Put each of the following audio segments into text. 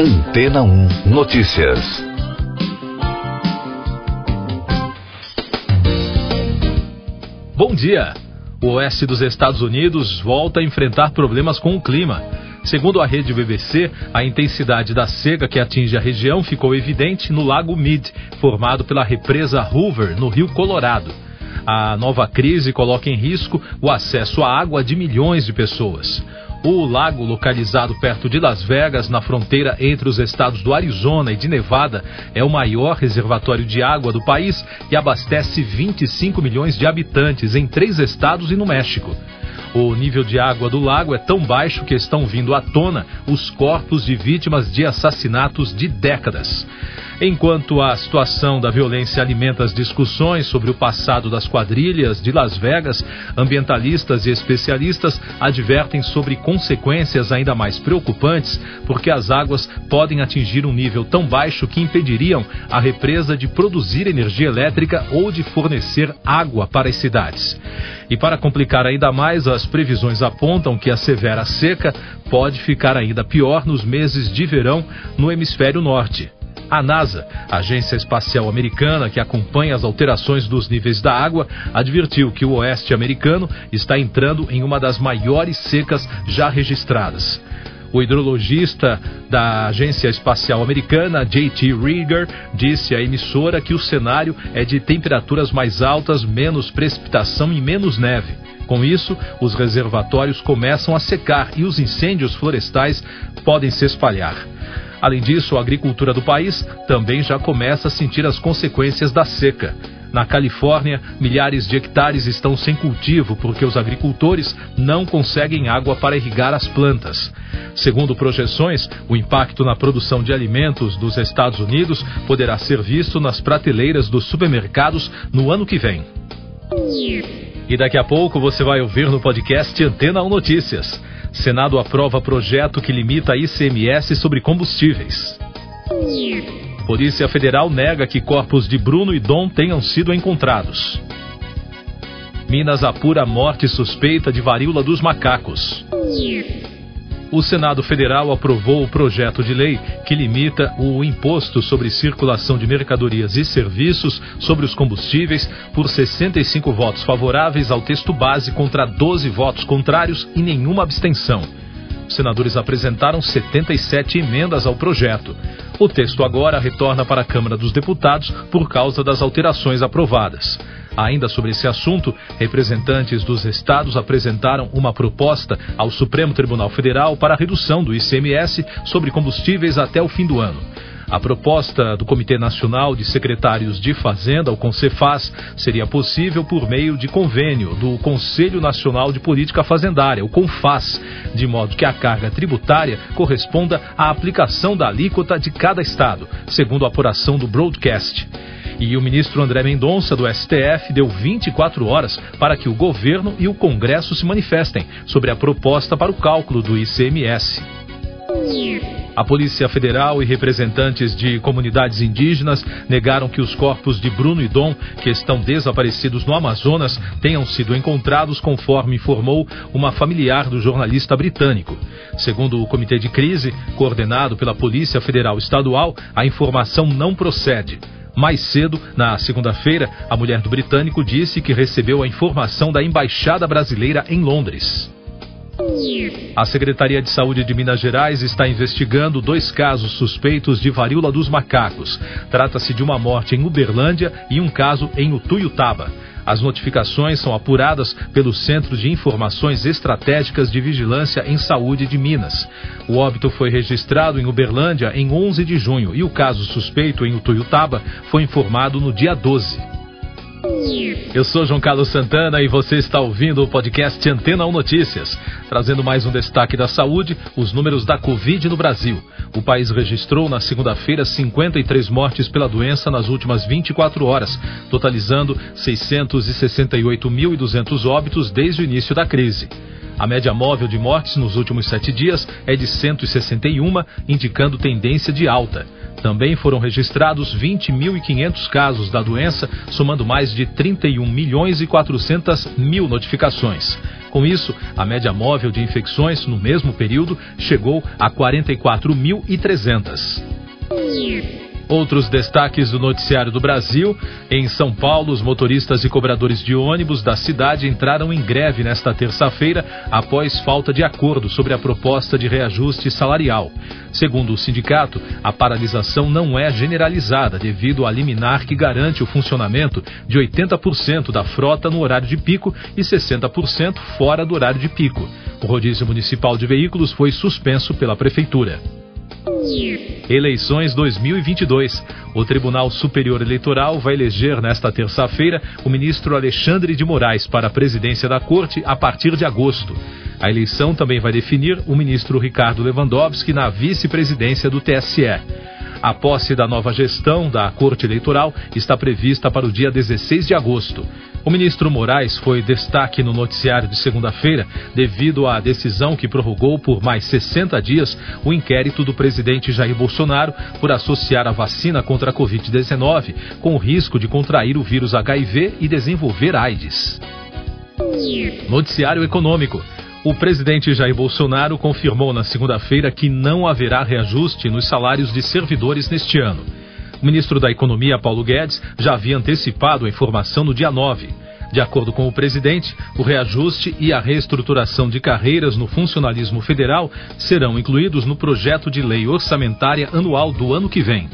Antena 1 Notícias. Bom dia. O oeste dos Estados Unidos volta a enfrentar problemas com o clima. Segundo a rede BBC, a intensidade da seca que atinge a região ficou evidente no Lago Mead, formado pela represa Hoover, no Rio Colorado. A nova crise coloca em risco o acesso à água de milhões de pessoas. O lago, localizado perto de Las Vegas, na fronteira entre os estados do Arizona e de Nevada, é o maior reservatório de água do país e abastece 25 milhões de habitantes em três estados e no México. O nível de água do lago é tão baixo que estão vindo à tona os corpos de vítimas de assassinatos de décadas. Enquanto a situação da violência alimenta as discussões sobre o passado das quadrilhas de Las Vegas, ambientalistas e especialistas advertem sobre consequências ainda mais preocupantes, porque as águas podem atingir um nível tão baixo que impediriam a represa de produzir energia elétrica ou de fornecer água para as cidades. E para complicar ainda mais, as previsões apontam que a severa seca pode ficar ainda pior nos meses de verão no hemisfério norte. A NASA, agência espacial americana que acompanha as alterações dos níveis da água, advertiu que o oeste americano está entrando em uma das maiores secas já registradas. O hidrologista da Agência Espacial Americana, J.T. Rieger, disse à emissora que o cenário é de temperaturas mais altas, menos precipitação e menos neve. Com isso, os reservatórios começam a secar e os incêndios florestais podem se espalhar. Além disso, a agricultura do país também já começa a sentir as consequências da seca. Na Califórnia, milhares de hectares estão sem cultivo porque os agricultores não conseguem água para irrigar as plantas. Segundo projeções, o impacto na produção de alimentos dos Estados Unidos poderá ser visto nas prateleiras dos supermercados no ano que vem. E daqui a pouco você vai ouvir no podcast Antena 1 Notícias. Senado aprova projeto que limita ICMS sobre combustíveis. Polícia Federal nega que corpos de Bruno e Dom tenham sido encontrados. Minas apura morte suspeita de varíola dos macacos o Senado Federal aprovou o projeto de lei que limita o imposto sobre circulação de mercadorias e serviços sobre os combustíveis por 65 votos favoráveis ao texto base contra 12 votos contrários e nenhuma abstenção. Os senadores apresentaram 77 emendas ao projeto. O texto agora retorna para a Câmara dos Deputados por causa das alterações aprovadas. Ainda sobre esse assunto, representantes dos estados apresentaram uma proposta ao Supremo Tribunal Federal para a redução do ICMS sobre combustíveis até o fim do ano. A proposta do Comitê Nacional de Secretários de Fazenda, o CONCEFAS, seria possível por meio de convênio do Conselho Nacional de Política Fazendária, o CONFAS, de modo que a carga tributária corresponda à aplicação da alíquota de cada estado, segundo a apuração do Broadcast. E o ministro André Mendonça, do STF, deu 24 horas para que o governo e o Congresso se manifestem sobre a proposta para o cálculo do ICMS. A Polícia Federal e representantes de comunidades indígenas negaram que os corpos de Bruno e Dom, que estão desaparecidos no Amazonas, tenham sido encontrados, conforme informou uma familiar do jornalista britânico. Segundo o Comitê de Crise, coordenado pela Polícia Federal Estadual, a informação não procede. Mais cedo, na segunda-feira, a mulher do britânico disse que recebeu a informação da embaixada brasileira em Londres. A Secretaria de Saúde de Minas Gerais está investigando dois casos suspeitos de varíola dos macacos. Trata-se de uma morte em Uberlândia e um caso em Utuiutaba. As notificações são apuradas pelo Centro de Informações Estratégicas de Vigilância em Saúde de Minas. O óbito foi registrado em Uberlândia em 11 de junho e o caso suspeito em Utuiutaba foi informado no dia 12. Eu sou João Carlos Santana e você está ouvindo o podcast Antena 1 Notícias, trazendo mais um destaque da saúde, os números da Covid no Brasil. O país registrou na segunda-feira 53 mortes pela doença nas últimas 24 horas, totalizando 668.200 óbitos desde o início da crise. A média móvel de mortes nos últimos sete dias é de 161, indicando tendência de alta. Também foram registrados 20.500 casos da doença, somando mais de 31 milhões e 400 mil notificações. Com isso, a média móvel de infecções no mesmo período chegou a 44.300. Outros destaques do noticiário do Brasil. Em São Paulo, os motoristas e cobradores de ônibus da cidade entraram em greve nesta terça-feira após falta de acordo sobre a proposta de reajuste salarial. Segundo o sindicato, a paralisação não é generalizada devido à liminar que garante o funcionamento de 80% da frota no horário de pico e 60% fora do horário de pico. O rodízio municipal de veículos foi suspenso pela prefeitura. Eleições 2022. O Tribunal Superior Eleitoral vai eleger nesta terça-feira o ministro Alexandre de Moraes para a presidência da Corte a partir de agosto. A eleição também vai definir o ministro Ricardo Lewandowski na vice-presidência do TSE. A posse da nova gestão da Corte Eleitoral está prevista para o dia 16 de agosto. O ministro Moraes foi destaque no noticiário de segunda-feira devido à decisão que prorrogou por mais 60 dias o inquérito do presidente Jair Bolsonaro por associar a vacina contra a Covid-19 com o risco de contrair o vírus HIV e desenvolver AIDS. Noticiário Econômico. O presidente Jair Bolsonaro confirmou na segunda-feira que não haverá reajuste nos salários de servidores neste ano. O ministro da Economia, Paulo Guedes, já havia antecipado a informação no dia 9. De acordo com o presidente, o reajuste e a reestruturação de carreiras no funcionalismo federal serão incluídos no projeto de lei orçamentária anual do ano que vem.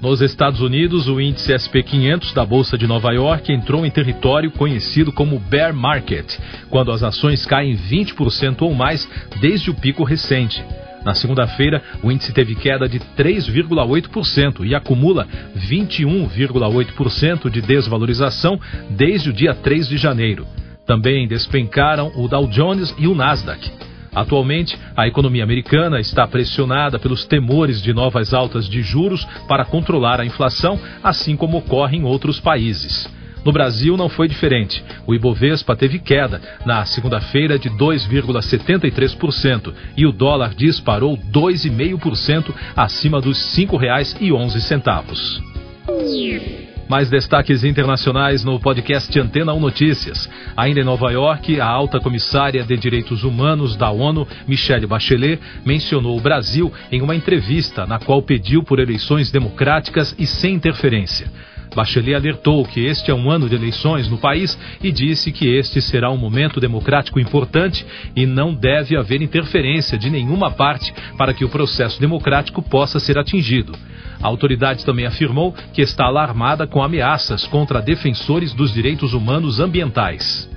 Nos Estados Unidos, o índice SP500 da Bolsa de Nova York entrou em território conhecido como bear market, quando as ações caem 20% ou mais desde o pico recente. Na segunda-feira, o índice teve queda de 3,8% e acumula 21,8% de desvalorização desde o dia 3 de janeiro. Também despencaram o Dow Jones e o Nasdaq. Atualmente, a economia americana está pressionada pelos temores de novas altas de juros para controlar a inflação, assim como ocorre em outros países. No Brasil não foi diferente. O Ibovespa teve queda na segunda-feira de 2,73% e o dólar disparou 2,5% acima dos R$ 5,11. Mais destaques internacionais no podcast Antena 1 Notícias. Ainda em Nova York, a alta comissária de direitos humanos da ONU, Michelle Bachelet, mencionou o Brasil em uma entrevista na qual pediu por eleições democráticas e sem interferência. Bachelet alertou que este é um ano de eleições no país e disse que este será um momento democrático importante e não deve haver interferência de nenhuma parte para que o processo democrático possa ser atingido. A autoridade também afirmou que está alarmada com ameaças contra defensores dos direitos humanos ambientais.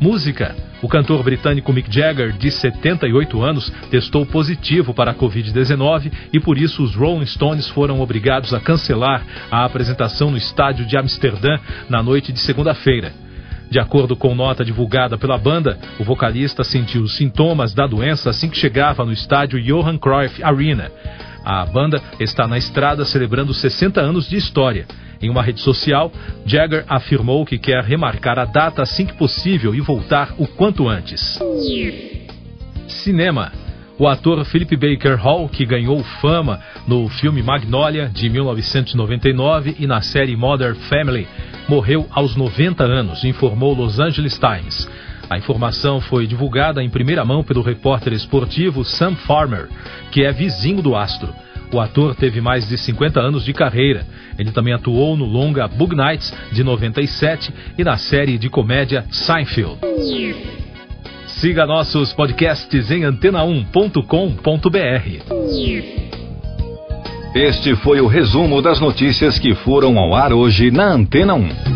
Música. O cantor britânico Mick Jagger, de 78 anos, testou positivo para a Covid-19 e por isso os Rolling Stones foram obrigados a cancelar a apresentação no estádio de Amsterdã na noite de segunda-feira. De acordo com nota divulgada pela banda, o vocalista sentiu sintomas da doença assim que chegava no estádio Johan Cruyff Arena. A banda está na estrada celebrando 60 anos de história. Em uma rede social, Jagger afirmou que quer remarcar a data assim que possível e voltar o quanto antes. Cinema. O ator Philip Baker Hall, que ganhou fama no filme Magnolia de 1999 e na série Modern Family, morreu aos 90 anos, informou Los Angeles Times. A informação foi divulgada em primeira mão pelo repórter esportivo Sam Farmer, que é vizinho do astro. O ator teve mais de 50 anos de carreira. Ele também atuou no longa Bug Nights, de 97, e na série de comédia Seinfeld. Siga nossos podcasts em antena1.com.br. Este foi o resumo das notícias que foram ao ar hoje na Antena 1.